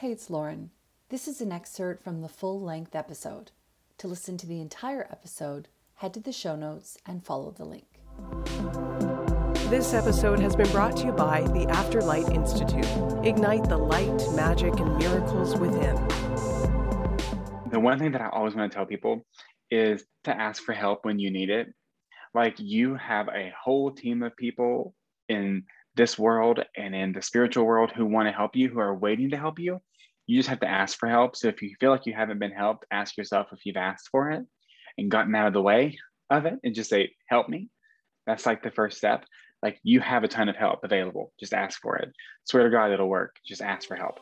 Hey, it's Lauren. This is an excerpt from the full length episode. To listen to the entire episode, head to the show notes and follow the link. This episode has been brought to you by the Afterlight Institute. Ignite the light, magic, and miracles within. The one thing that I always want to tell people is to ask for help when you need it. Like you have a whole team of people in this world and in the spiritual world who want to help you, who are waiting to help you. You just have to ask for help. So if you feel like you haven't been helped, ask yourself if you've asked for it and gotten out of the way of it and just say, help me. That's like the first step. Like you have a ton of help available. Just ask for it. Swear to God, it'll work. Just ask for help.